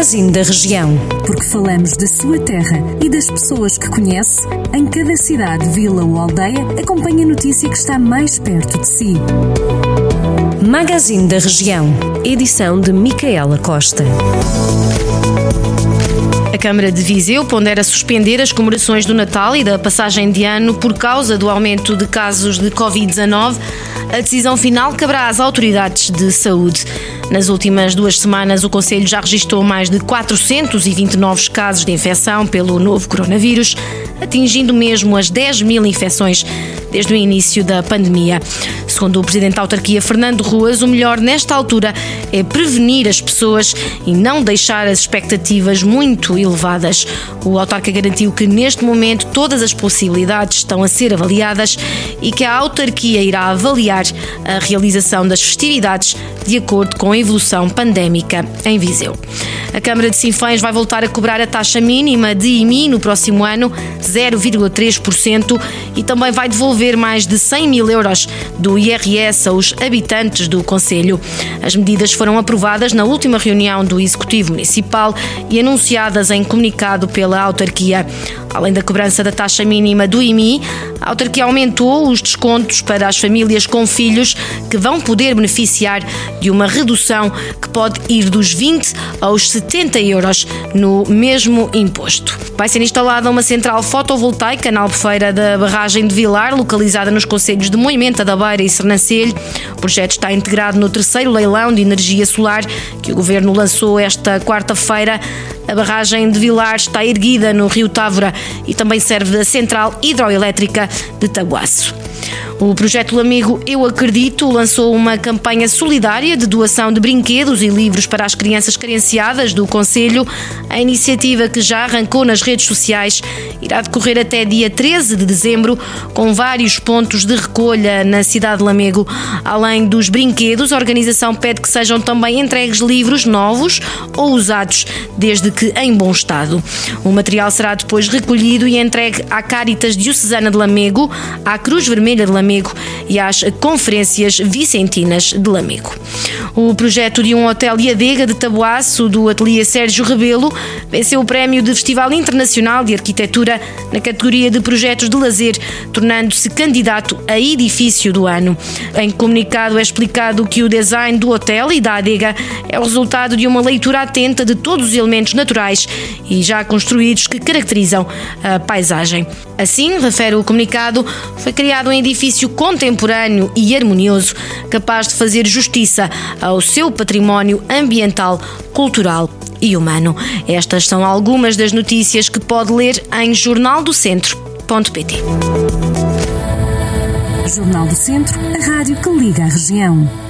Magazine da Região. Porque falamos da sua terra e das pessoas que conhece, em cada cidade, vila ou aldeia, acompanhe a notícia que está mais perto de si. Magazine da Região. Edição de Micaela Costa. A Câmara de Viseu pondera suspender as comemorações do Natal e da passagem de ano por causa do aumento de casos de Covid-19. A decisão final caberá às autoridades de saúde. Nas últimas duas semanas, o Conselho já registrou mais de 420 novos casos de infecção pelo novo coronavírus, atingindo mesmo as 10 mil infecções desde o início da pandemia. Segundo o Presidente da Autarquia, Fernando Ruas, o melhor nesta altura é prevenir as pessoas e não deixar as expectativas muito elevadas. O autarca garantiu que neste momento todas as possibilidades estão a ser avaliadas e que a autarquia irá avaliar a realização das festividades de acordo com a evolução pandémica em Viseu. A Câmara de Sinfãs vai voltar a cobrar a taxa mínima de IMI no próximo ano, 0,3%, e também vai devolver mais de 100 mil euros do IRS aos habitantes do Conselho. As medidas foram aprovadas na última reunião do Executivo Municipal e anunciadas em comunicado pela autarquia. Além da cobrança da taxa mínima do IMI, a autarquia aumentou os descontos para as famílias com filhos que vão poder beneficiar de uma redução que pode ir dos 20 aos 70 euros no mesmo imposto. Vai ser instalada uma central fotovoltaica na albufeira da barragem de Vilar, localizada nos concelhos de Moimenta da Beira e Sernancelho. O projeto está integrado no terceiro leilão de energia solar que o governo lançou esta quarta-feira. A barragem de Vilar está erguida no Rio Távora e também serve a central hidroelétrica de Tabuaço. O projeto Amigo Eu Acredito lançou uma campanha solidária de doação de brinquedos e livros para as crianças carenciadas do Conselho. A iniciativa, que já arrancou nas redes sociais, irá decorrer até dia 13 de dezembro, com vários pontos de recolha na cidade de Lamego. Além dos brinquedos, a organização pede que sejam também entregues livros novos ou usados, desde que em bom estado. O material será depois recolhido e entregue à Caritas Diocesana de Lamego, à Cruz Vermelha de Lamego Lamego e às conferências vicentinas de Lamego. O projeto de um hotel e adega de Tabuaço do ateliê Sérgio Rebelo venceu o prémio de Festival Internacional de Arquitetura na categoria de projetos de lazer, tornando-se candidato a edifício do ano. Em comunicado é explicado que o design do hotel e da adega é o resultado de uma leitura atenta de todos os elementos naturais e já construídos que caracterizam a paisagem. Assim, refere o comunicado, foi criado um edifício contemporâneo e harmonioso, capaz de fazer justiça ao seu património ambiental, cultural e humano. Estas são algumas das notícias que pode ler em jornaldocentro.pt. Jornal do Centro, a rádio que liga a região.